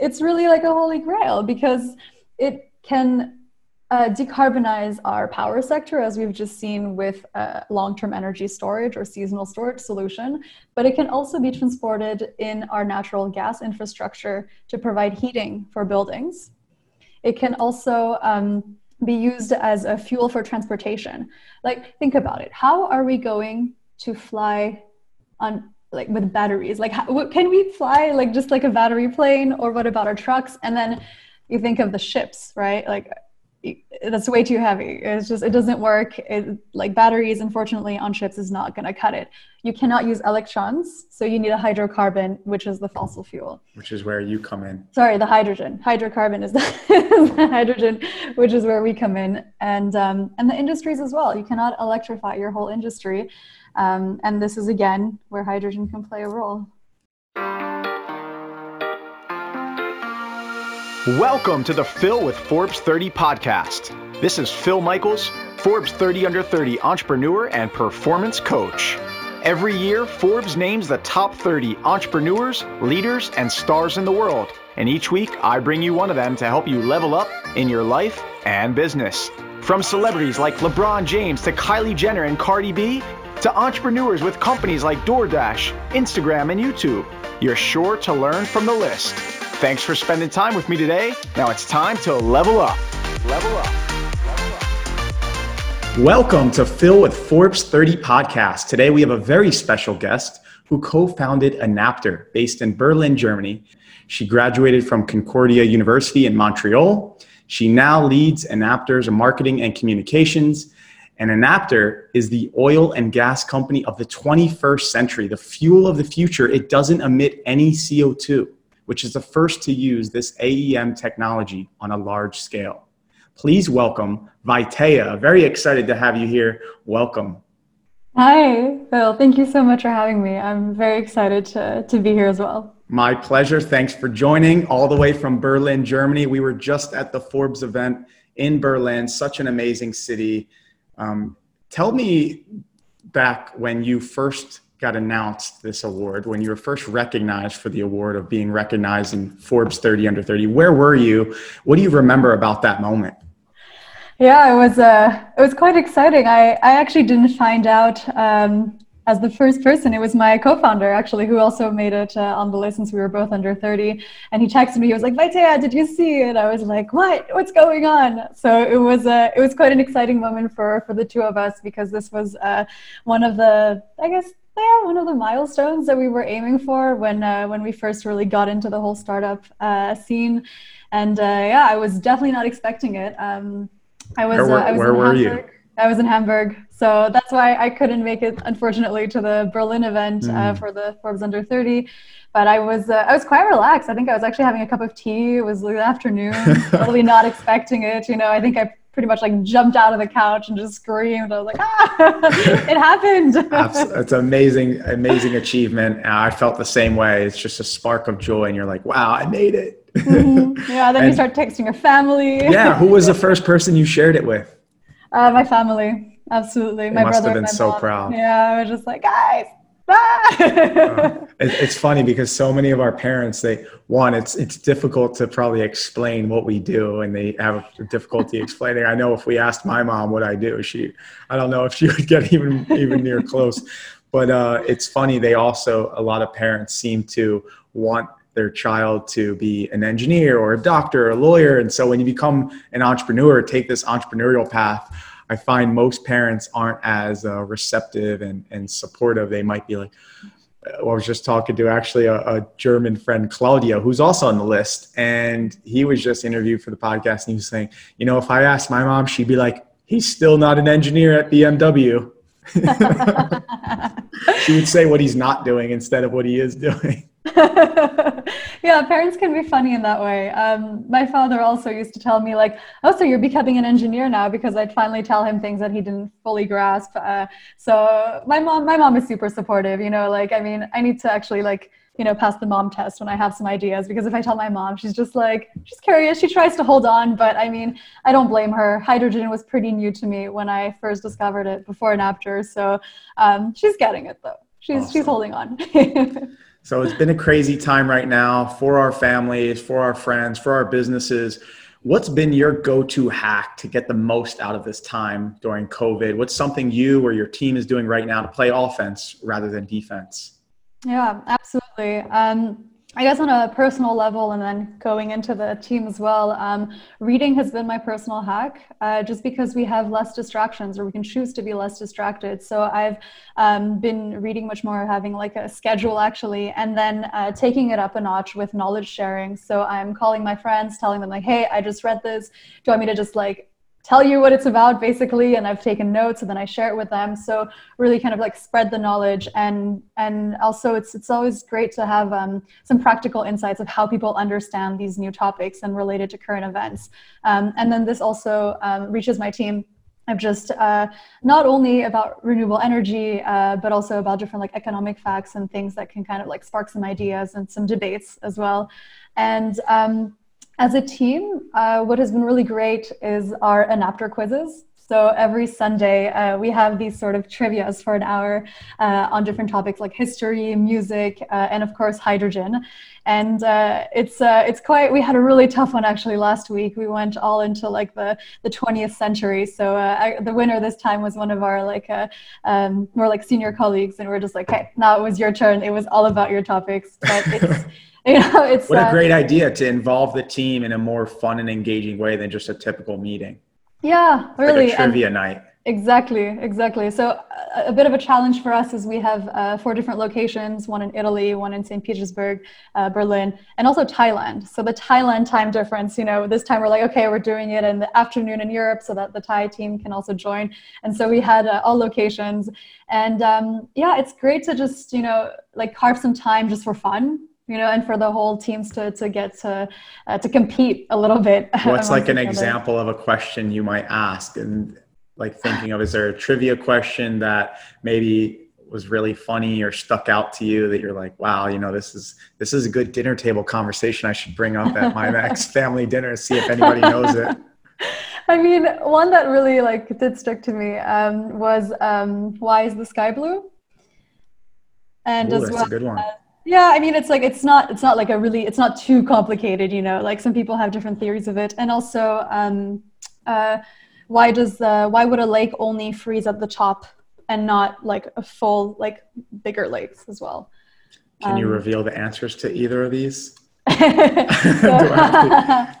it's really like a holy grail because it can uh, decarbonize our power sector, as we've just seen with uh, long-term energy storage or seasonal storage solution, but it can also be transported in our natural gas infrastructure to provide heating for buildings. It can also um, be used as a fuel for transportation. Like, think about it. How are we going to fly on like with batteries? Like, how, can we fly like just like a battery plane, or what about our trucks? And then you think of the ships, right? Like, that's way too heavy. It's just it doesn't work. It, like batteries, unfortunately, on ships is not going to cut it. You cannot use electrons, so you need a hydrocarbon, which is the fossil fuel. Which is where you come in. Sorry, the hydrogen. Hydrocarbon is the, is the hydrogen, which is where we come in, and um, and the industries as well. You cannot electrify your whole industry, um, and this is again where hydrogen can play a role. Welcome to the Phil with Forbes 30 podcast. This is Phil Michaels, Forbes 30 Under 30 entrepreneur and performance coach. Every year, Forbes names the top 30 entrepreneurs, leaders, and stars in the world. And each week, I bring you one of them to help you level up in your life and business. From celebrities like LeBron James to Kylie Jenner and Cardi B, to entrepreneurs with companies like DoorDash, Instagram, and YouTube, you're sure to learn from the list. Thanks for spending time with me today. Now it's time to level up. Level up. Welcome to Phil with Forbes 30 podcast. Today we have a very special guest who co founded Enapter based in Berlin, Germany. She graduated from Concordia University in Montreal. She now leads Enapter's marketing and communications. And Enapter is the oil and gas company of the 21st century, the fuel of the future. It doesn't emit any CO2 which is the first to use this AEM technology on a large scale. Please welcome Vaitea. Very excited to have you here. Welcome. Hi, Phil. Thank you so much for having me. I'm very excited to, to be here as well. My pleasure. Thanks for joining all the way from Berlin, Germany. We were just at the Forbes event in Berlin, such an amazing city. Um, tell me back when you first got announced this award, when you were first recognized for the award of being recognized in Forbes 30 under 30, where were you? What do you remember about that moment? Yeah, it was uh, it was quite exciting. I, I actually didn't find out um, as the first person. It was my co-founder actually who also made it uh, on the list since we were both under 30. And he texted me. He was like, "Vaitea, did you see it?" I was like, "What? What's going on?" So it was uh, it was quite an exciting moment for for the two of us because this was uh, one of the I guess yeah, one of the milestones that we were aiming for when uh, when we first really got into the whole startup uh, scene, and uh, yeah, I was definitely not expecting it. Um, I was where, were, uh, I was where in were Hamburg. you? I was in Hamburg, so that's why I couldn't make it, unfortunately, to the Berlin event mm. for the Forbes Under 30. But I was uh, I was quite relaxed. I think I was actually having a cup of tea. It was the afternoon, totally not expecting it. You know, I think I pretty much like jumped out of the couch and just screamed. I was like, ah, it happened. it's amazing, amazing achievement. I felt the same way. It's just a spark of joy, and you're like, wow, I made it. Mm-hmm. Yeah. Then and, you start texting your family. yeah. Who was the first person you shared it with? Uh, my family. Absolutely. my brother. Must have been so mom. proud. Yeah. I was just like, guys, uh, it's funny because so many of our parents they one it's it's difficult to probably explain what we do and they have difficulty explaining i know if we asked my mom what i do she i don't know if she would get even even near close but uh, it's funny they also a lot of parents seem to want their child to be an engineer or a doctor or a lawyer and so when you become an entrepreneur take this entrepreneurial path I find most parents aren't as uh, receptive and, and supportive. They might be like, uh, I was just talking to actually a, a, German friend, Claudio, who's also on the list. And he was just interviewed for the podcast. And he was saying, you know, if I asked my mom, she'd be like, he's still not an engineer at BMW. she would say what he's not doing instead of what he is doing. yeah, parents can be funny in that way. Um, my father also used to tell me, like, oh, so you're becoming an engineer now because I'd finally tell him things that he didn't fully grasp. Uh, so my mom, my mom is super supportive. You know, like, I mean, I need to actually like you know, pass the mom test when I have some ideas because if I tell my mom, she's just like, she's curious. She tries to hold on, but I mean, I don't blame her. Hydrogen was pretty new to me when I first discovered it before and after. So um, she's getting it though. She's, awesome. she's holding on. So it's been a crazy time right now for our families, for our friends, for our businesses. What's been your go to hack to get the most out of this time during COVID? What's something you or your team is doing right now to play offense rather than defense? Yeah, absolutely. Um, I guess on a personal level, and then going into the team as well, um, reading has been my personal hack uh, just because we have less distractions or we can choose to be less distracted. So I've um, been reading much more, having like a schedule actually, and then uh, taking it up a notch with knowledge sharing. So I'm calling my friends, telling them, like, hey, I just read this. Do you want me to just like tell you what it's about basically and i've taken notes and then i share it with them. So really kind of like spread the knowledge and and also it's it's always great to have um, some practical insights of how people understand these new topics and related to current events. Um, and then this also um, reaches my team of just uh, not only about renewable energy uh, but also about different like economic facts and things that can kind of like spark some ideas and some debates as well. And um, as a team, uh, what has been really great is our Enapter quizzes. So every Sunday, uh, we have these sort of trivias for an hour uh, on different topics like history, music, uh, and of course hydrogen. And uh, it's uh, it's quite. We had a really tough one actually last week. We went all into like the the 20th century. So I, the winner this time was one of our like um, more like senior colleagues, and we are just like, hey, now it was your turn. It was all about your topics, but it's. you know, it's what a uh, great idea to involve the team in a more fun and engaging way than just a typical meeting. Yeah, really. Like trivia and night. Exactly, exactly. So a, a bit of a challenge for us is we have uh, four different locations: one in Italy, one in St. Petersburg, uh, Berlin, and also Thailand. So the Thailand time difference, you know, this time we're like, okay, we're doing it in the afternoon in Europe, so that the Thai team can also join. And so we had uh, all locations, and um, yeah, it's great to just you know like carve some time just for fun you know, and for the whole teams to to get to uh, to compete a little bit. What's like an example of a question you might ask, and like thinking of is there a trivia question that maybe was really funny or stuck out to you that you're like, wow, you know, this is this is a good dinner table conversation I should bring up at my next family dinner, to see if anybody knows it. I mean, one that really like did stick to me um, was um, why is the sky blue? And Ooh, as well, a good one. As, yeah i mean it's like it's not it's not like a really it's not too complicated you know like some people have different theories of it. And also um uh why does the why would a lake only freeze at the top and not like a full like bigger lakes as well? Can um, you reveal the answers to either of these?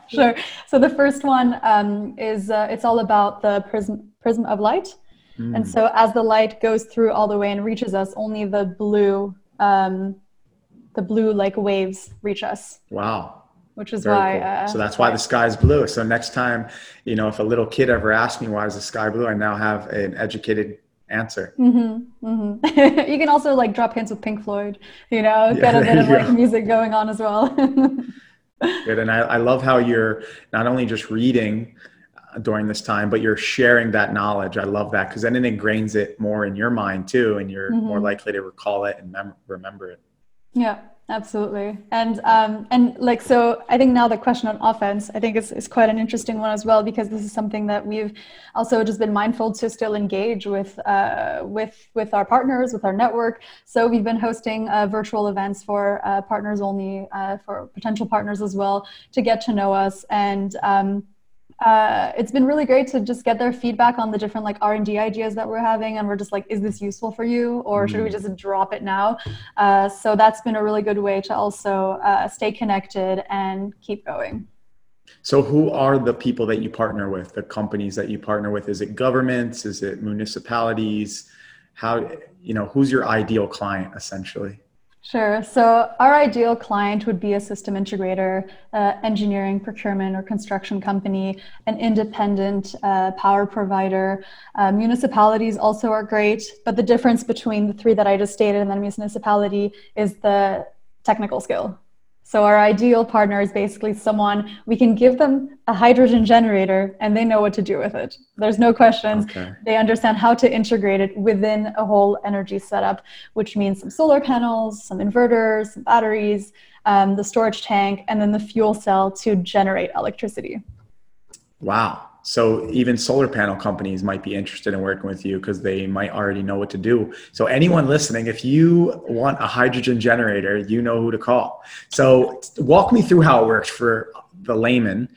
Sure. So the first one um, is uh, it's all about the prism prism of light. Mm. and so as the light goes through all the way and reaches us only the blue um, the blue like waves reach us. Wow. Which is Very why. Cool. Uh, so that's why the sky is blue. So next time, you know, if a little kid ever asks me why is the sky blue, I now have an educated answer. Mm-hmm, mm-hmm. you can also like drop hints with Pink Floyd, you know, yeah, get a bit of like music going on as well. Good, and I, I love how you're not only just reading uh, during this time, but you're sharing that knowledge. I love that because then it ingrains it more in your mind too, and you're mm-hmm. more likely to recall it and mem- remember it. Yeah, absolutely. And um, and like so, I think now the question on offense, I think is is quite an interesting one as well because this is something that we've also just been mindful to still engage with uh, with with our partners, with our network. So we've been hosting uh, virtual events for uh, partners only, uh, for potential partners as well, to get to know us and. Um, uh, it's been really great to just get their feedback on the different like r&d ideas that we're having and we're just like is this useful for you or should we mm. just drop it now? Uh, so that's been a really good way to also uh, stay connected and keep going. So who are the people that you partner with? The companies that you partner with? Is it governments? Is it municipalities? How you know who's your ideal client essentially Sure. So our ideal client would be a system integrator, uh, engineering, procurement, or construction company, an independent uh, power provider. Uh, municipalities also are great, but the difference between the three that I just stated and then municipality is the technical skill. So our ideal partner is basically someone we can give them a hydrogen generator and they know what to do with it. There's no questions. Okay. They understand how to integrate it within a whole energy setup, which means some solar panels, some inverters, some batteries, um, the storage tank, and then the fuel cell to generate electricity. Wow. So even solar panel companies might be interested in working with you because they might already know what to do. So anyone listening, if you want a hydrogen generator, you know who to call. So walk me through how it works for the layman.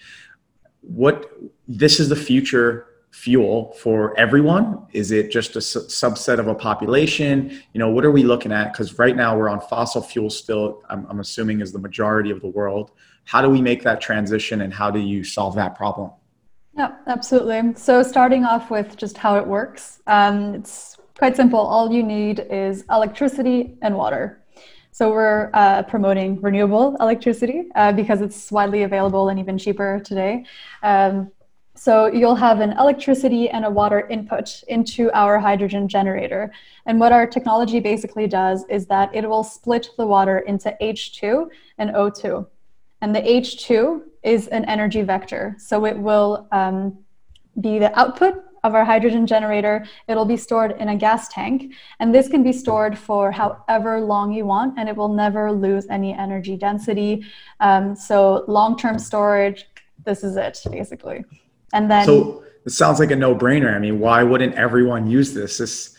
What this is the future fuel for everyone? Is it just a subset of a population? You know, what are we looking at? Because right now we're on fossil fuels still, I'm, I'm assuming is the majority of the world. How do we make that transition and how do you solve that problem? Yeah, absolutely. So starting off with just how it works, um, it's quite simple. All you need is electricity and water. So we're uh, promoting renewable electricity uh, because it's widely available and even cheaper today. Um, so you'll have an electricity and a water input into our hydrogen generator. And what our technology basically does is that it will split the water into H2 and O2. And the H2 is an energy vector. So it will um, be the output of our hydrogen generator. It'll be stored in a gas tank. And this can be stored for however long you want, and it will never lose any energy density. Um, so long term storage, this is it, basically. And then. So it sounds like a no brainer. I mean, why wouldn't everyone use this? This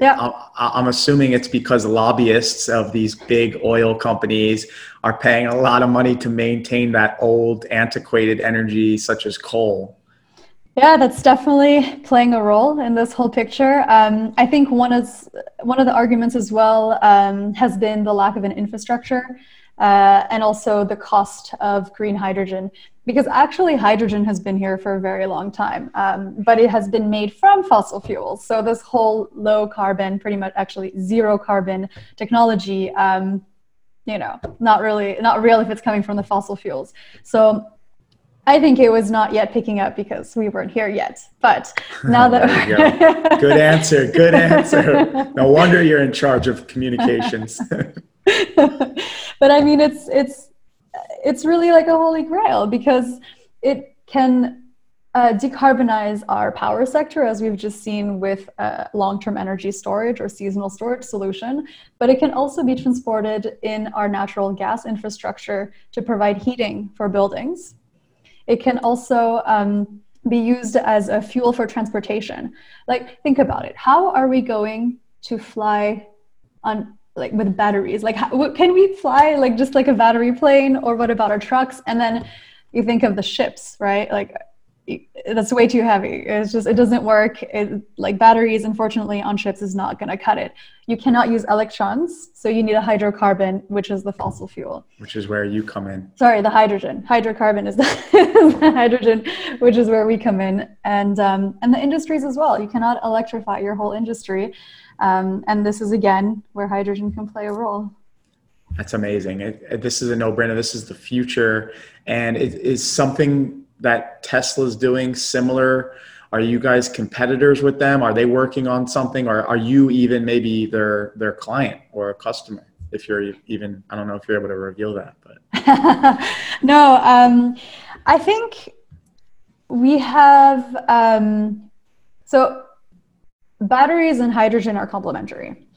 yeah. I'm assuming it's because lobbyists of these big oil companies are paying a lot of money to maintain that old, antiquated energy, such as coal. Yeah, that's definitely playing a role in this whole picture. Um, I think one is one of the arguments as well um, has been the lack of an infrastructure uh, and also the cost of green hydrogen because actually hydrogen has been here for a very long time um, but it has been made from fossil fuels so this whole low carbon pretty much actually zero carbon technology um, you know not really not real if it's coming from the fossil fuels so I think it was not yet picking up because we weren't here yet. But now that go. good answer, good answer. No wonder you're in charge of communications. but I mean, it's it's it's really like a holy grail because it can uh, decarbonize our power sector, as we've just seen with uh, long-term energy storage or seasonal storage solution. But it can also be transported in our natural gas infrastructure to provide heating for buildings. It can also um, be used as a fuel for transportation. Like, think about it. How are we going to fly on like with batteries like how, can we fly like just like a battery plane or what about our trucks and then you think of the ships right like that's way too heavy. It's just it doesn't work. It, like batteries unfortunately on ships is not going to cut it. You cannot use electrons so you need a hydrocarbon which is the fossil fuel. Which is where you come in. Sorry the hydrogen. Hydrocarbon is the, the hydrogen which is where we come in. And um, and the industries as well. You cannot electrify your whole industry. Um, and this is again where hydrogen can play a role. That's amazing. It, it, this is a no-brainer. This is the future, and it is something that Tesla's doing similar. Are you guys competitors with them? Are they working on something, or are you even maybe their their client or a customer? If you're even, I don't know if you're able to reveal that, but no. Um, I think we have. Um, so batteries and hydrogen are complementary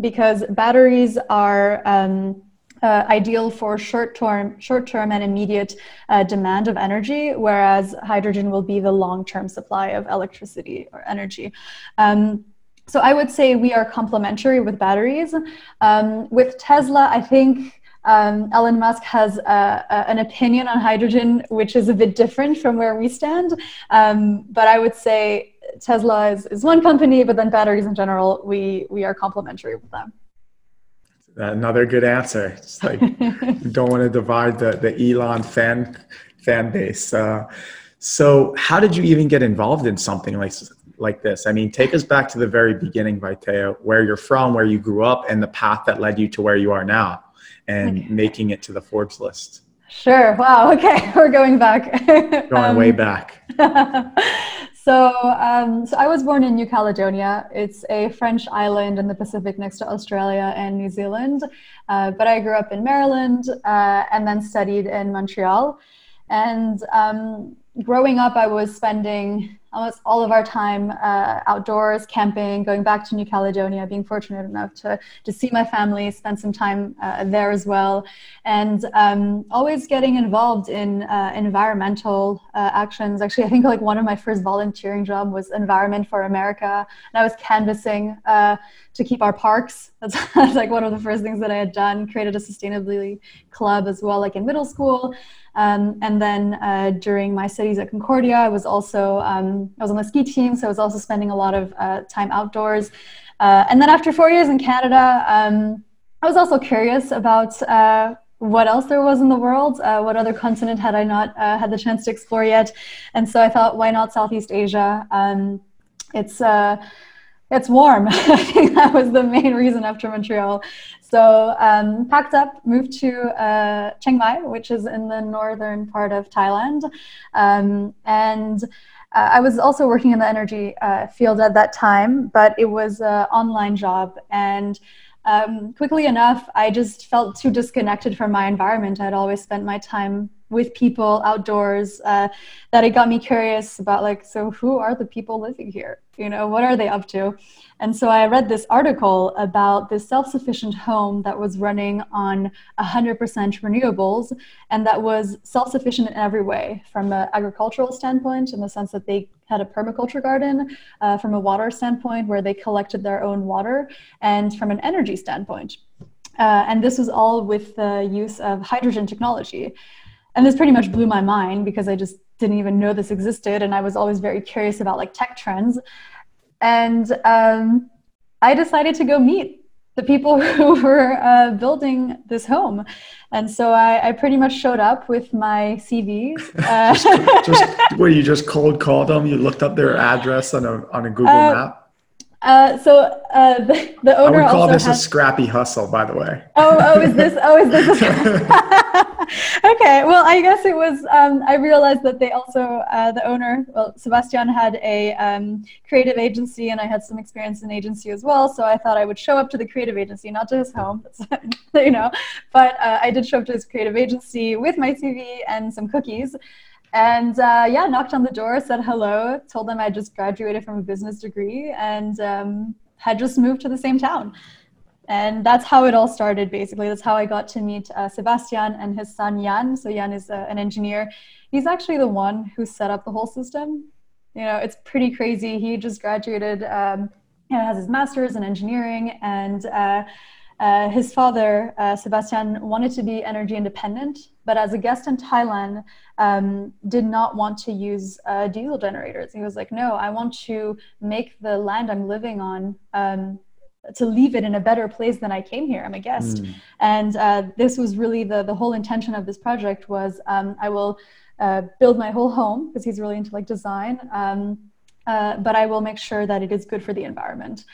because batteries are um, uh, ideal for short-term, short-term and immediate uh, demand of energy, whereas hydrogen will be the long-term supply of electricity or energy. Um, so I would say we are complementary with batteries. Um, with Tesla, I think um, Elon Musk has uh, an opinion on hydrogen, which is a bit different from where we stand. Um, but I would say Tesla is, is one company, but then batteries in general, we we are complementary with them. Another good answer. It's like don't want to divide the the Elon fan fan base. Uh, so, how did you even get involved in something like like this? I mean, take us back to the very beginning, Vaitea, where you're from, where you grew up, and the path that led you to where you are now, and okay. making it to the Forbes list. Sure. Wow. Okay, we're going back. going um, way back. So, um, so I was born in New Caledonia. It's a French island in the Pacific next to Australia and New Zealand. Uh, but I grew up in Maryland uh, and then studied in Montreal. And um, growing up, I was spending almost all of our time uh, outdoors, camping, going back to New Caledonia, being fortunate enough to, to see my family, spend some time uh, there as well, and um, always getting involved in uh, environmental uh, actions. Actually, I think like one of my first volunteering job was Environment for America, and I was canvassing uh, to keep our parks. That's, that's like one of the first things that I had done. Created a sustainability club as well, like in middle school. Um, and then uh, during my studies at Concordia, I was also um, I was on the ski team, so I was also spending a lot of uh, time outdoors. Uh, and then after four years in Canada, um, I was also curious about uh, what else there was in the world. Uh, what other continent had I not uh, had the chance to explore yet? And so I thought, why not Southeast Asia? Um, it's it's warm. I think that was the main reason after Montreal. So um, packed up, moved to uh, Chiang Mai, which is in the northern part of Thailand, um, and. Uh, I was also working in the energy uh, field at that time, but it was an online job. And um, quickly enough, I just felt too disconnected from my environment. I'd always spent my time with people outdoors uh, that it got me curious about like so who are the people living here you know what are they up to and so i read this article about this self-sufficient home that was running on 100% renewables and that was self-sufficient in every way from an agricultural standpoint in the sense that they had a permaculture garden uh, from a water standpoint where they collected their own water and from an energy standpoint uh, and this was all with the use of hydrogen technology and this pretty much blew my mind because I just didn't even know this existed, and I was always very curious about like tech trends. And um, I decided to go meet the people who were uh, building this home. And so I, I, pretty much showed up with my CVs. Uh, just, just, where you just cold called them, you looked up their address on a on a Google uh, map. Uh, so uh, the, the owner I would call this has... a scrappy hustle, by the way. Oh, oh, is this? Oh, is this? A... okay. Well, I guess it was. Um, I realized that they also uh, the owner, well, Sebastian had a um, creative agency, and I had some experience in agency as well. So I thought I would show up to the creative agency, not to his home, you know, but uh, I did show up to his creative agency with my CV and some cookies. And uh, yeah, knocked on the door, said hello, told them I just graduated from a business degree and um, had just moved to the same town. And that's how it all started, basically. That's how I got to meet uh, Sebastian and his son Jan. So Jan is uh, an engineer. He's actually the one who set up the whole system. You know, it's pretty crazy. He just graduated, um, you know, has his master's in engineering, and uh, his father, uh, Sebastian, wanted to be energy independent, but as a guest in Thailand, um, did not want to use uh, diesel generators. He was like, no, I want to make the land I'm living on. Um, to leave it in a better place than I came here. I'm a guest, mm. and uh, this was really the the whole intention of this project was um, I will uh, build my whole home because he's really into like design, um, but I will make sure that it is good for the environment.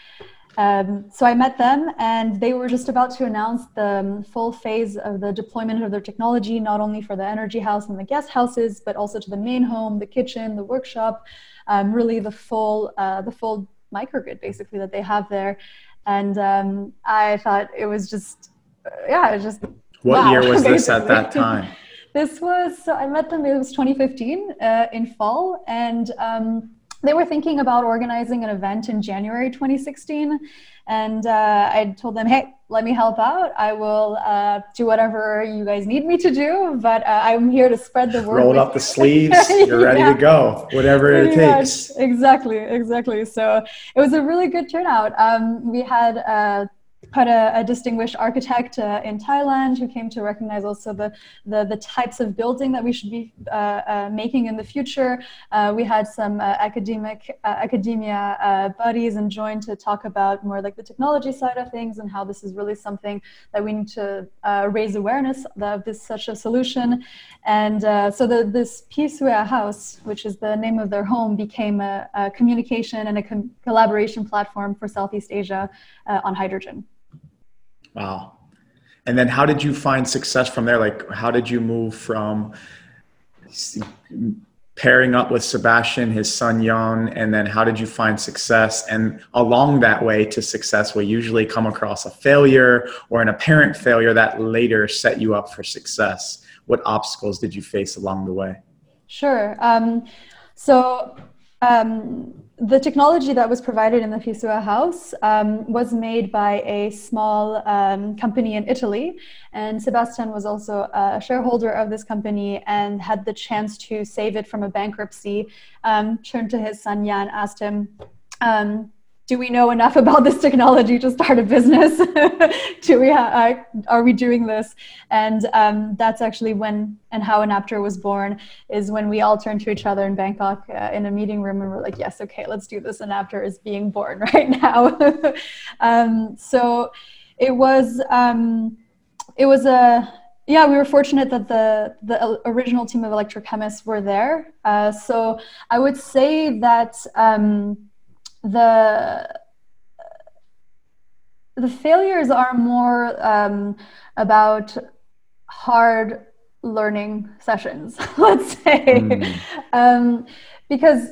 Um, so I met them, and they were just about to announce the um, full phase of the deployment of their technology, not only for the energy house and the guest houses, but also to the main home, the kitchen, the workshop, um, really the full uh, the full microgrid basically that they have there. And um, I thought it was just, uh, yeah, it was just. What wow, year was this at that time? this was so I met them. It was 2015 uh, in fall, and um, they were thinking about organizing an event in January 2016. And uh, I told them, hey, let me help out. I will uh, do whatever you guys need me to do, but uh, I'm here to spread the word. Roll up the sleeves. You're ready yeah. to go, whatever Pretty it takes. Much. Exactly, exactly. So it was a really good turnout. Um, we had uh, had a, a, distinguished architect uh, in Thailand who came to recognize also the, the, the types of building that we should be uh, uh, making in the future. Uh, we had some uh, academic uh, academia buddies and joined to talk about more like the technology side of things and how this is really something that we need to raise awareness of this such a solution. And so the, this Phi Suea House, which is the name of their home, became a, a communication and a com- collaboration platform for Southeast Asia on hydrogen. Wow. And then how did you find success from there? Like, how did you move from pairing up with Sebastian, his son Jan, and then how did you find success? And along that way to success, we usually come across a failure or an apparent failure that later set you up for success. What obstacles did you face along the way? Sure. Um, so um, the technology that was provided in the Phi Suea house um, was made by a small um, company in Italy. And Sebastian was also a shareholder of this company and had the chance to save it from a bankruptcy. Um, turned to his son Jan, asked him, um, do we know enough about this technology to start a business? do we ha- are we doing this? And um, that's actually when and how Enapter was born. Is when we all turned to each other in Bangkok uh, in a meeting room and we're like, yes, okay, let's do this. Enapter is being born right now. um, so it was um, it was a yeah, we were fortunate that the the original team of electrochemists were there. Uh, so I would say that. The the failures are more um, about hard learning sessions let's say mm. um, because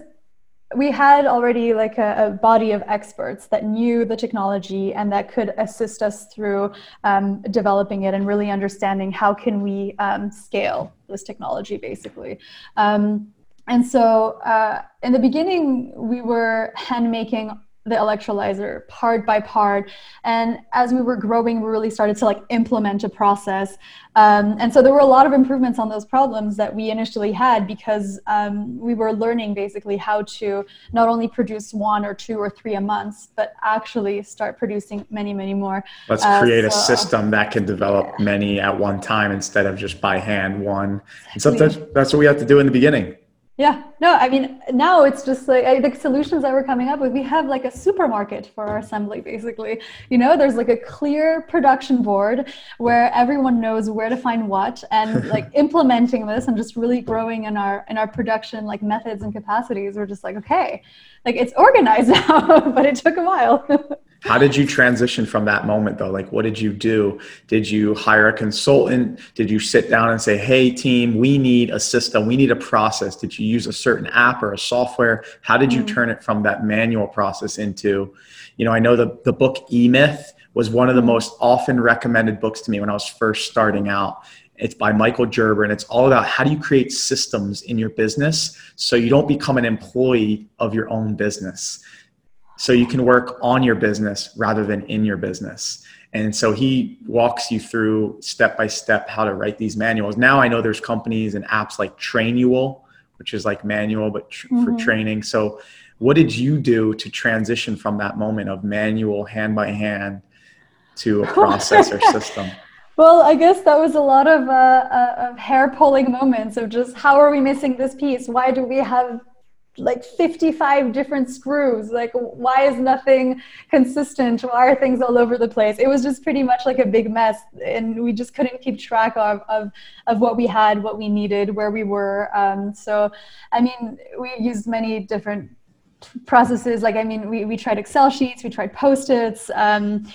we had already like a, a, body of experts that knew the technology and that could assist us through um, developing it and really understanding how can we um, scale this technology basically um, and so uh, in the beginning, we were hand making the electrolyzer part by part. And as we were growing we really started to like implement a process. Um, and so there were a lot of improvements on those problems that we initially had because um, we were learning basically how to not only produce one or two or three a month but actually start producing many many more. Let's uh, create uh, so, a system that can develop yeah. many at one time instead of just by hand one. And sometimes that's what we have to do in the beginning yeah, no, I mean, now it's just like I, the solutions that we're coming up with. We have like a supermarket for our assembly, basically. You know, there's like a clear production board where everyone knows where to find what, and like implementing this and just really growing in our in our production like methods and capacities. We're just like, okay, like it's organized now, but it took a while. How did you transition from that moment though? Like, what did you do? Did you hire a consultant? Did you sit down and say, hey, team, we need a system, we need a process? Did you use a certain app or a software? How did you mm-hmm. turn it from that manual process into, you know, I know the, the book E Myth was one of the mm-hmm. most often recommended books to me when I was first starting out. It's by Michael Gerber, and it's all about how do you create systems in your business so you don't become an employee of your own business so you can work on your business rather than in your business and so he walks you through step by step how to write these manuals now i know there's companies and apps like trainual which is like manual but tr- mm-hmm. for training so what did you do to transition from that moment of manual hand by hand to a process or system well, I guess that was a lot of, uh, uh, of hair pulling moments of just how are we missing this piece? Why do we have like 55 different screws. Like why is nothing consistent? Why are things all over the place? It was just pretty much like a big mess and we just couldn't keep track of of, of what we had what we needed where we were um, so i mean we used many different processes. Like i mean we, we tried excel sheets we tried post-its um,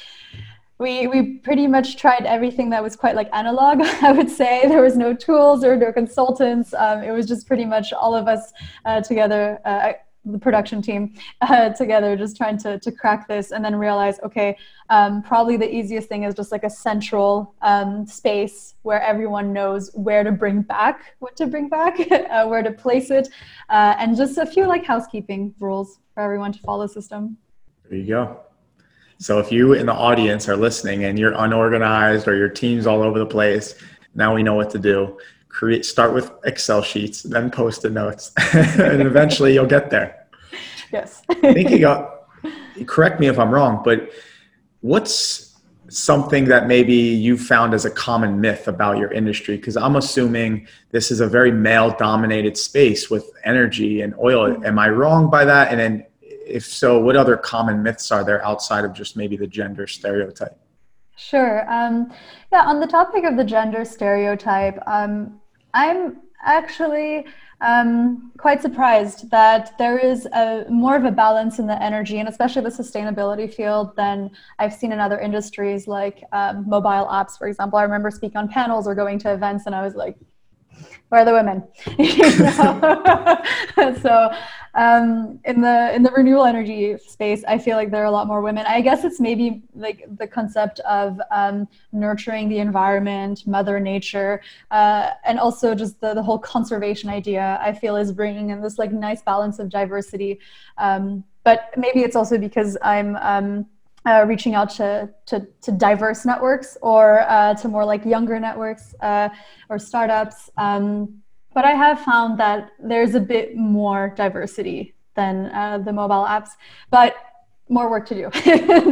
we we pretty much tried everything that was quite like analog i would say. There was no tools or no consultants. Um, it was just pretty much all of us uh, together uh, the production team uh, together just trying to, to crack this and then realize okay um, probably the easiest thing is just like a central um, space where everyone knows where to bring back what to bring back uh, where to place it uh, and just a few like housekeeping rules for everyone to follow the system. There you go so if you in the audience are listening and you're unorganized or your team's all over the place, now we know what to do. Create start with Excel sheets, then post-it notes, and eventually you'll get there. Yes. Thinking of, correct me if I'm wrong, but what's something that maybe you found as a common myth about your industry? Because I'm assuming this is a very male dominated space with energy and oil. Mm-hmm. Am I wrong by that? And then if so, what other common myths are there outside of just maybe the gender stereotype? Sure. Um, yeah, on the topic of the gender stereotype, um, I'm actually um, quite surprised that there is a more of a balance in the energy and especially the sustainability field than I've seen in other industries like um, mobile apps, for example. I remember speaking on panels or going to events, and I was like, where are the women? so um, in the in the renewable energy space, I feel like there are a lot more women. I guess it's maybe like the concept of um, nurturing the environment, Mother Nature, uh, and also just the, the whole conservation idea. I feel is bringing in this like nice balance of diversity. Um, but maybe it's also because I'm um, uh, reaching out to, to, to, diverse networks or uh, to more like younger networks uh, or startups. Um, but I have found that there's a bit more diversity than uh, the mobile apps, but more work to do.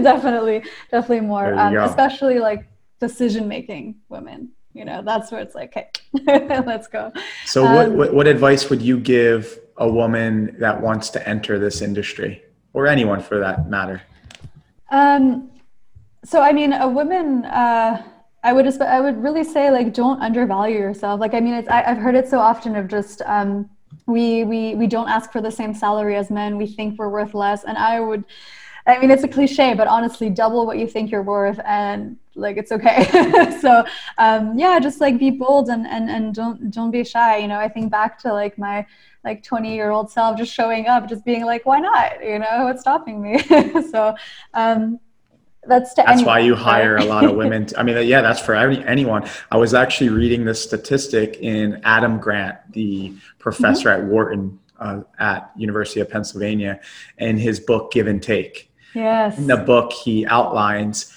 definitely, definitely more, um, especially like decision making women. You know, that's where it's like, okay, let's go. So, um, what, what, what advice would you give a woman that wants to enter this industry, or anyone for that matter? Um, so I mean, a woman. Uh, I would just, I would really say like don't undervalue yourself. Like I mean, it's I, have heard it so often of just um, we we we don't ask for the same salary as men. We think we're worth less, and I would. I mean, it's a cliche, but honestly, double what you think you're worth, and like it's okay. so um, yeah, just like be bold and and and don't don't be shy. You know, I think back to like my like 20 year old self just showing up, just being like, why not? You know, what's stopping me? so um, that's to that's anyone, why you hire a lot of women to, i mean yeah that's for anyone i was actually reading this statistic in adam grant the professor mm-hmm. at wharton uh, at university of pennsylvania in his book give and take yes in the book he outlines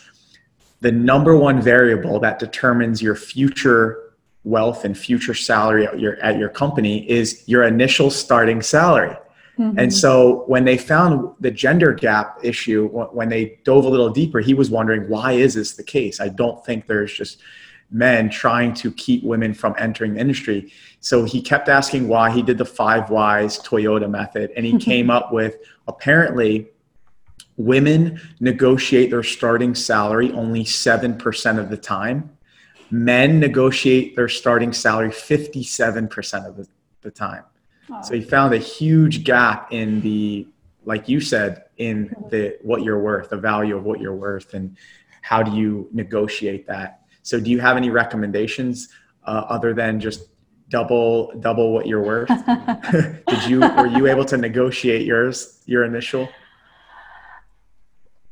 the number one variable that determines your future wealth and future salary at your at your company is your initial starting salary Mm-hmm. And so when they found the gender gap issue, when they dove a little deeper, he was wondering, why is this the case? I don't think there's just men trying to keep women from entering the industry. So he kept asking why. He did the five whys Toyota method, and he came up with apparently women negotiate their starting salary only 7% of the time. Men negotiate their starting salary 57% of the, the time. So he found a huge gap in the, like you said, in the what you're worth, the value of what you're worth, and how do you negotiate that? So do you have any recommendations uh, other than just double double what you're worth? Did you were you able to negotiate yours your initial?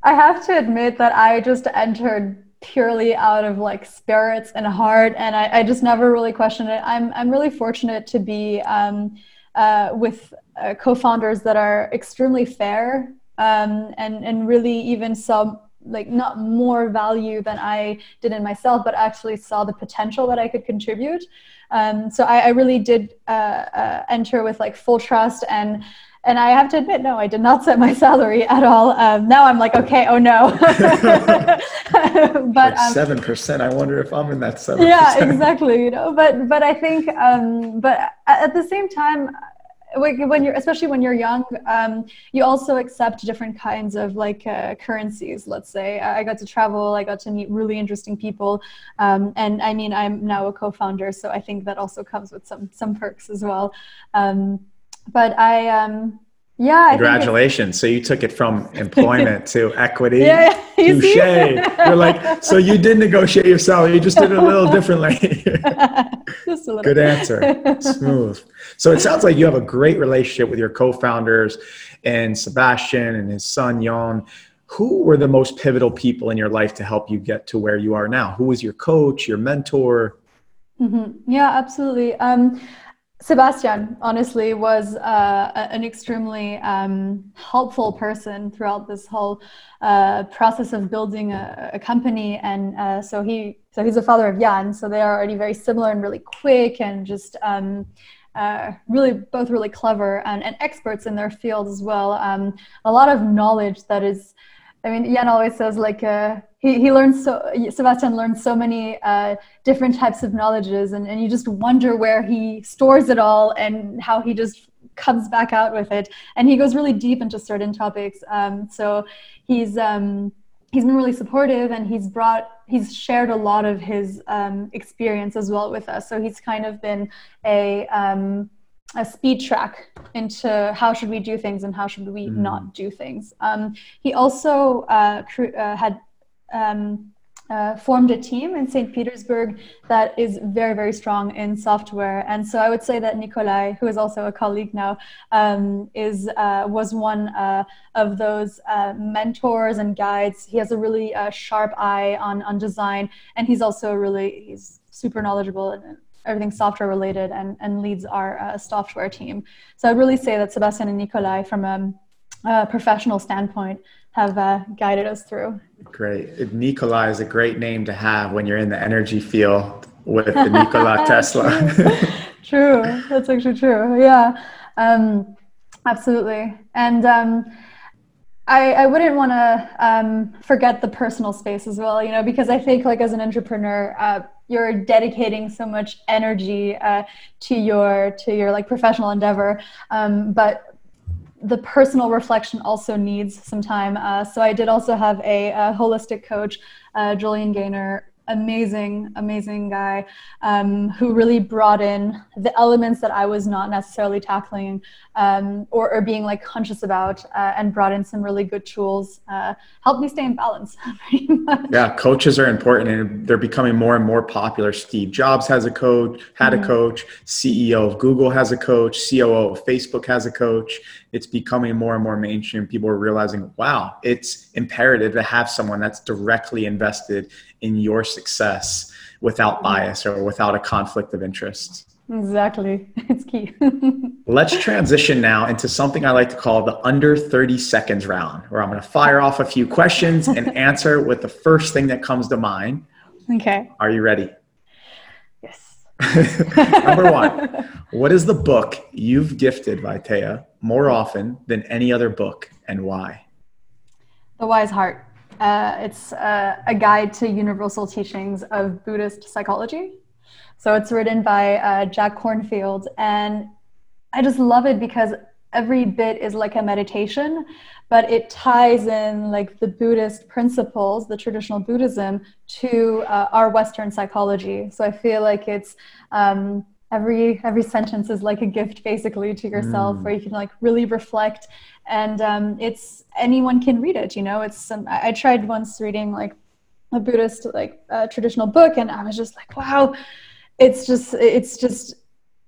I have to admit that I just entered purely out of like spirits and heart and I, I just never really questioned it i'm i'm really fortunate to be um, uh, with uh, co-founders that are extremely fair um, and and really even saw like not more value than I did in myself, but actually saw the potential that I could contribute. Um, so I, I, really did uh, uh enter with like full trust and and I have to admit, no, I did not set my salary at all. Um, now I'm like, okay, oh no. but um, seven um, percent. I wonder if I'm in that seven. Yeah, exactly. You know, but but I think, um, but at the same time, when you're especially when you're young um, you also accept different kinds of like uh, currencies let's say i got to travel i got to meet really interesting people um, and i mean i'm now a co-founder so i think that also comes with some some perks as well um, but I um yeah. Congratulations. So you took it from employment to equity. Yeah. You Touche. You're like, so you did negotiate your salary. You just did it a little differently. just a little. Good answer. Smooth. So it sounds like you have a great relationship with your co-founders and Sebastian and his son, Jon. Who were the most pivotal people in your life to help you get to where you are now? Who was your coach, your mentor? Mm-hmm. Yeah, absolutely. Um, Sebastian, honestly, was uh, an extremely um, helpful person throughout this whole uh, process of building a, a company. And uh, so he, so he's the father of Jan. So they are already very similar and really quick and just um, uh, really both really clever and, and, experts in their field as well. Um, a lot of knowledge that is I mean, Jan always says like uh, he he learns so Sebastian learns so many uh, different types of knowledges, and, and you just wonder where he stores it all and how he just comes back out with it. And he goes really deep into certain topics. Um, so he's um, he's been really supportive, and he's brought he's shared a lot of his um, experience as well with us. So he's kind of been a um, a speed track into how should we do things and how should we mm. not do things. Um, he also uh, cr- uh, had um, uh, formed a team in St. Petersburg that is very, very strong in software. And so I would say that Nikolai, who is also a colleague now, um, is uh, was one uh, of those uh, mentors and guides. He has a really uh, sharp eye on on design, and he's also really he's super knowledgeable in everything software related and, and leads our uh, software team. So I'd really say that Sebastian and Nikolai, from a, a professional standpoint, have uh, guided us through. Great. Nikolai is a great name to have when you're in the energy field with the Nikola Tesla. true. That's actually true. Yeah. Um, absolutely. And um, I, I wouldn't want to um, forget the personal space as well, you know, because I think like as an entrepreneur, uh, you're dedicating so much energy uh, to your to your like professional endeavor, um, but the personal reflection also needs some time. Uh, so I did also have a, a holistic coach, uh, Julian Gaynor, amazing, amazing guy um, who really brought in the elements that I was not necessarily tackling um, or, or, being like conscious about uh, and brought in some really good tools, uh, helped me stay in balance. yeah, coaches are important and they're becoming more and more popular. Steve Jobs has a coach, had mm-hmm. a coach, CEO of Google has a coach, COO of Facebook has a coach. It's becoming more and more mainstream. People are realizing, wow, it's imperative to have someone that's directly invested in your success without mm-hmm. bias or without a conflict of interest. Exactly. It's key. Let's transition now into something I like to call the under 30 seconds round, where I'm going to fire off a few questions and answer with the first thing that comes to mind. Okay. Are you ready? Yes. Number one, what is the book you've gifted Vaitea more often than any other book and why? The Wise Heart. Uh, it's uh, a guide to universal teachings of Buddhist psychology. So it's written by uh, Jack Kornfield. and I just love it because every bit is like a meditation, but it ties in like the Buddhist principles, the traditional Buddhism, to uh, our Western psychology. So I feel like it's um, every every sentence is like a gift basically to yourself, mm. where you can like really reflect, and um, it's anyone can read it. You know, it's um, I, I tried once reading like a Buddhist like uh, traditional book, and I was just like, wow it's just it's just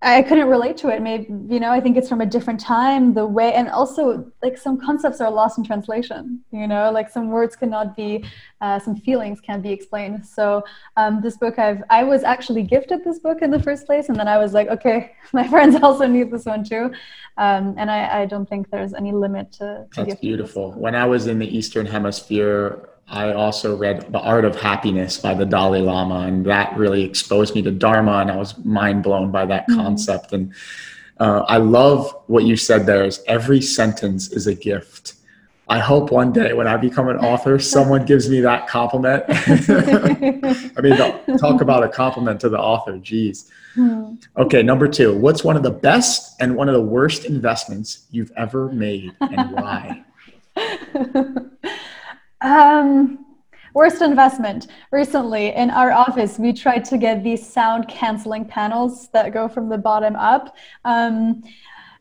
I couldn't relate to it. Maybe you know, I think it's from a different time. The way, and also like some concepts are lost in translation. You know, like some words cannot be, uh, some feelings can't be explained. So um, this book, I've I was actually gifted this book in the first place, and then I was like, okay, my friends also need this one too, um, and I, I don't think there's any limit to. to That's beautiful. When I was in the Eastern Hemisphere, I also read The Art of Happiness by the Dalai Lama, and that really exposed me to Dharma, and I was mind blown by that mm-hmm. concept. And uh, I love what you said there is every sentence is a gift. I hope one day when I become an author, someone gives me that compliment. I mean, talk about a compliment to the author. Geez. Hmm. Okay, number two. What's one of the best and one of the worst investments you've ever made, and why? Um, worst investment. Recently in our office, we tried to get these sound canceling panels that go from the bottom up. Um,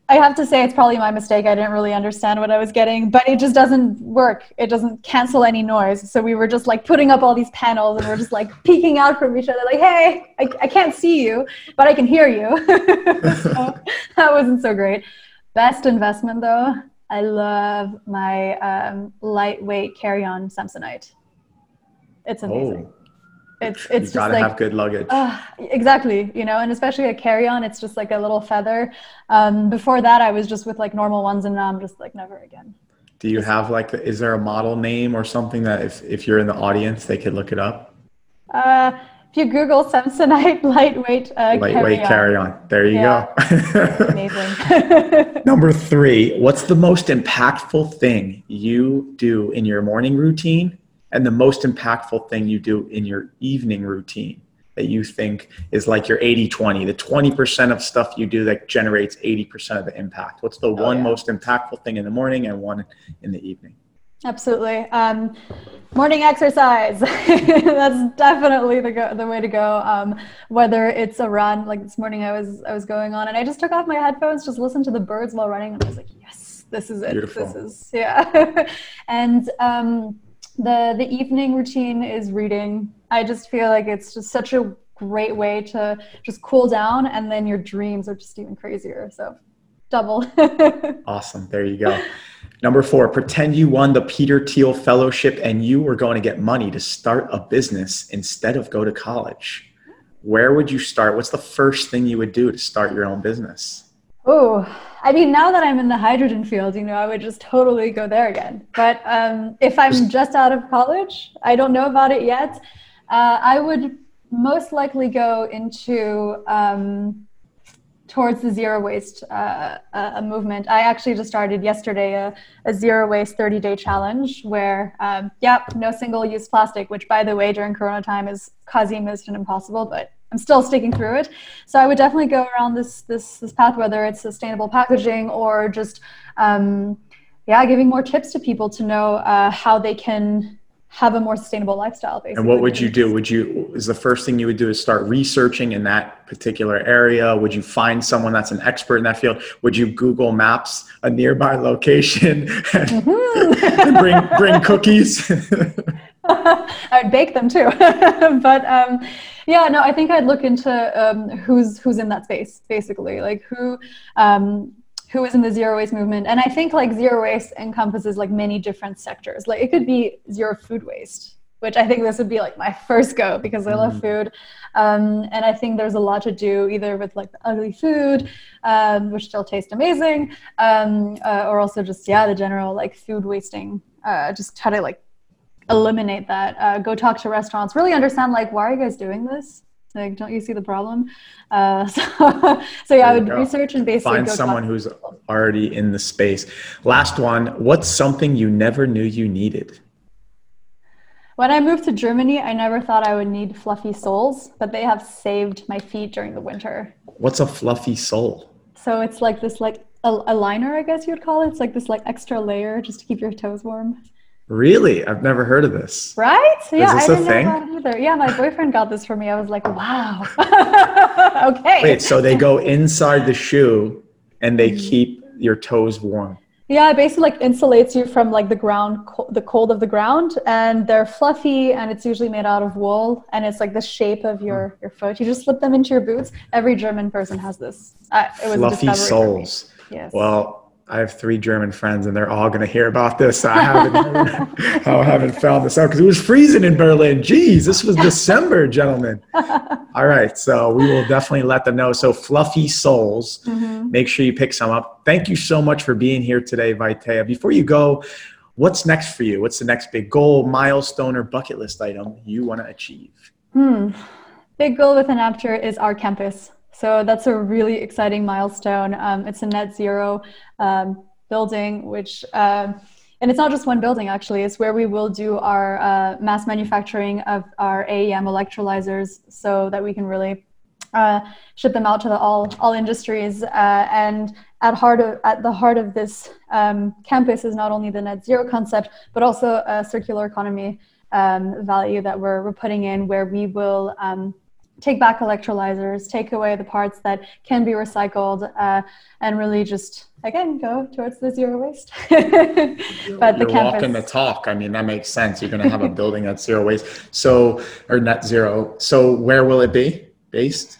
I have to say it's probably my mistake. I didn't really understand what I was getting, but it just doesn't work. It doesn't cancel any noise. So we were just like putting up all these panels and we're just like peeking out from each other, like, hey, I, I can't see you, but I can hear you. so that wasn't so great. Best investment though, I love my um, lightweight carry-on Samsonite. It's amazing. Oh. It's it's you gotta like, have good luggage. Uh, exactly, you know, and especially a carry-on, it's just like a little feather. Um, before that, I was just with like normal ones, and now I'm just like never again. Do you have like, is there a model name or something that if if you're in the audience, they could look it up? Uh, if you Google Samsonite lightweight uh, lightweight carry on, there you yeah. go. Amazing. Number three, what's the most impactful thing you do in your morning routine, and the most impactful thing you do in your evening routine that you think is like your 80-20, the 20% of stuff you do that generates 80% of the impact? What's the oh, one yeah. most impactful thing in the morning and one in the evening? Absolutely. Um, morning exercise. That's definitely the go- the way to go. Um, whether it's a run, like this morning, I was I was going on, and I just took off my headphones, just listened to the birds while running, and I was like, yes, this is it. Beautiful. This is yeah. and um, the the evening routine is reading. I just feel like it's just such a great way to just cool down, and then your dreams are just even crazier. So double. awesome. There you go. Number four, pretend you won the Peter Thiel Fellowship and you were going to get money to start a business instead of go to college. Where would you start? What's the first thing you would do to start your own business? Oh, I mean, now that I'm in the hydrogen field, you know, I would just totally go there again. But um, if I'm just out of college, I don't know about it yet. Uh, I would most likely go into um, towards the zero waste uh, uh, movement. I actually just started yesterday a, a zero waste 30 day challenge where, um, yeah, no single use plastic, which by the way, during Corona time is quasi mission impossible, but I'm still sticking through it. So I would definitely go around this, this, this path, whether it's sustainable packaging or just, um, yeah, giving more tips to people to know uh, how they can have a more sustainable lifestyle basically. And what would you do? Would you is the first thing you would do is start researching in that particular area? Would you find someone that's an expert in that field? Would you Google Maps a nearby location and, mm-hmm. bring bring cookies? I'd bake them too. but um, yeah, no, I think I'd look into um, who's who's in that space basically, like who um, who is in the zero waste movement. And i think like zero waste encompasses like many different sectors. Like it could be zero food waste which i think this would be like my first go because i love mm. food. Um, and i think there's a lot to do either with like the ugly food um, which still tastes amazing um, uh, or also just yeah the general like food wasting. Uh, just try to like eliminate that. Uh, go talk to restaurants. Really understand like why are you guys doing this like, don't you see the problem? Uh, so, so yeah, I would go. research and basically find someone who's already in the space. Last one. What's something you never knew you needed? When I moved to Germany, I never thought I would need fluffy soles, but they have saved my feet during the winter. What's a fluffy sole? So it's like this, like a, a liner, I guess you would call it. It's like this, like extra layer just to keep your toes warm. Really? I've never heard of this. Right? Yeah, I didn't thing? know that either. Yeah, my boyfriend got this for me. I was like, wow. okay. Wait, so they go inside the shoe and they keep your toes warm. Yeah, it basically like insulates you from like the ground, the cold of the ground, and they're fluffy, and it's usually made out of wool, and it's like the shape of your hmm. your foot. You just slip them into your boots. Every German person has this. Uh, it was fluffy soles. Yes. Well, I have three German friends, and they're all going to hear about this. I haven't, I haven't found this out because it was freezing in Berlin. Jeez, this was December, gentlemen. All right, so we will definitely let them know. So, fluffy soles, mm-hmm. make sure you pick some up. Thank you so much for being here today, Vaitea. Before you go, what's next for you? What's the next big goal, milestone, or bucket list item you want to achieve? Hmm. Big goal with Enapter is our campus. So that's a really exciting milestone. Um, it's a net zero um, building, which, uh, and it's not just one building actually, it's where we will do our uh, mass manufacturing of our AEM electrolyzers so that we can really uh, ship them out to the all, all industries. Uh, and at, heart of, at the heart of this um, campus is not only the net zero concept, but also a circular economy um, value that we're, we're putting in where we will um, take back electrolyzers, take away the parts that can be recycled, uh, and really just again go towards the zero waste. but You're the campus, walking the talk. I mean, that makes sense. You're going to have a building that's zero waste, so or net zero. So where will it be based?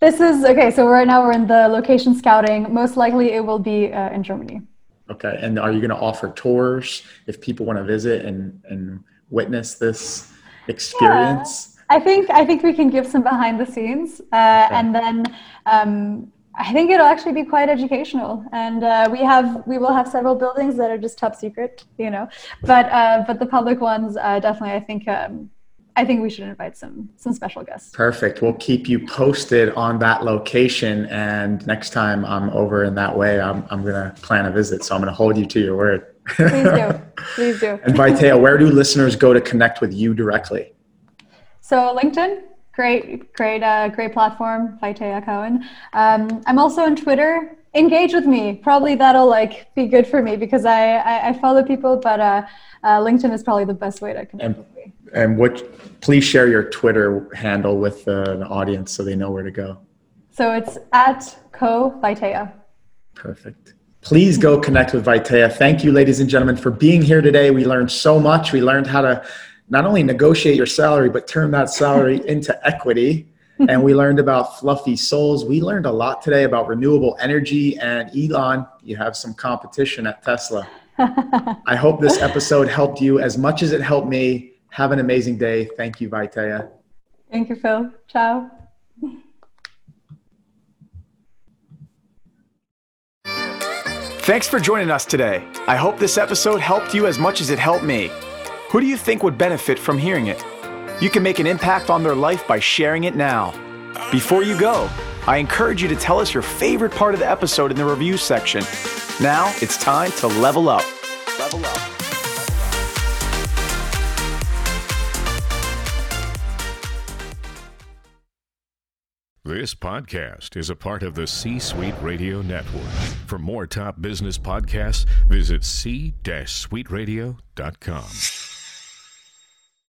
This is okay. So right now we're in the location scouting. Most likely, it will be uh, in Germany. Okay, and are you going to offer tours if people want to visit and and witness this experience? Yeah. I think I think we can give some behind the scenes, uh, okay. and then um, I think it'll actually be quite educational. And uh, we have we will have several buildings that are just top secret, you know, but uh, but the public ones uh, definitely I think. Um, I think we should invite some some special guests. Perfect. We'll keep you posted on that location, and next time I'm over in that way, I'm I'm gonna plan a visit. So I'm gonna hold you to your word. Please do. Please do. and Vaitea, where do listeners go to connect with you directly? So LinkedIn, great, great, uh, great platform. Vaitea Cohen. Um, I'm also on Twitter. Engage with me. Probably that'll like be good for me because I I, I follow people, but uh, uh, LinkedIn is probably the best way to connect and, with me. And what? Please share your Twitter handle with uh, the audience so they know where to go. So it's at co Vaitea. Perfect. please go connect with Vaitea. Thank you, ladies and gentlemen, for being here today. We learned so much. We learned how to not only negotiate your salary, but turn that salary into equity. and we learned about fluffy soles. We learned a lot today about renewable energy. And Elon, you have some competition at Tesla. I hope this episode helped you as much as it helped me. Have an amazing day. Thank you, Vaitea. Thank you, Phil. Ciao. Thanks for joining us today. I hope this episode helped you as much as it helped me. Who do you think would benefit from hearing it? You can make an impact on their life by sharing it now. Before you go, I encourage you to tell us your favorite part of the episode in the review section. Now it's time to level up. Level up. This podcast is a part of the C Suite Radio Network. For more top business podcasts, visit c-suiteradio.com.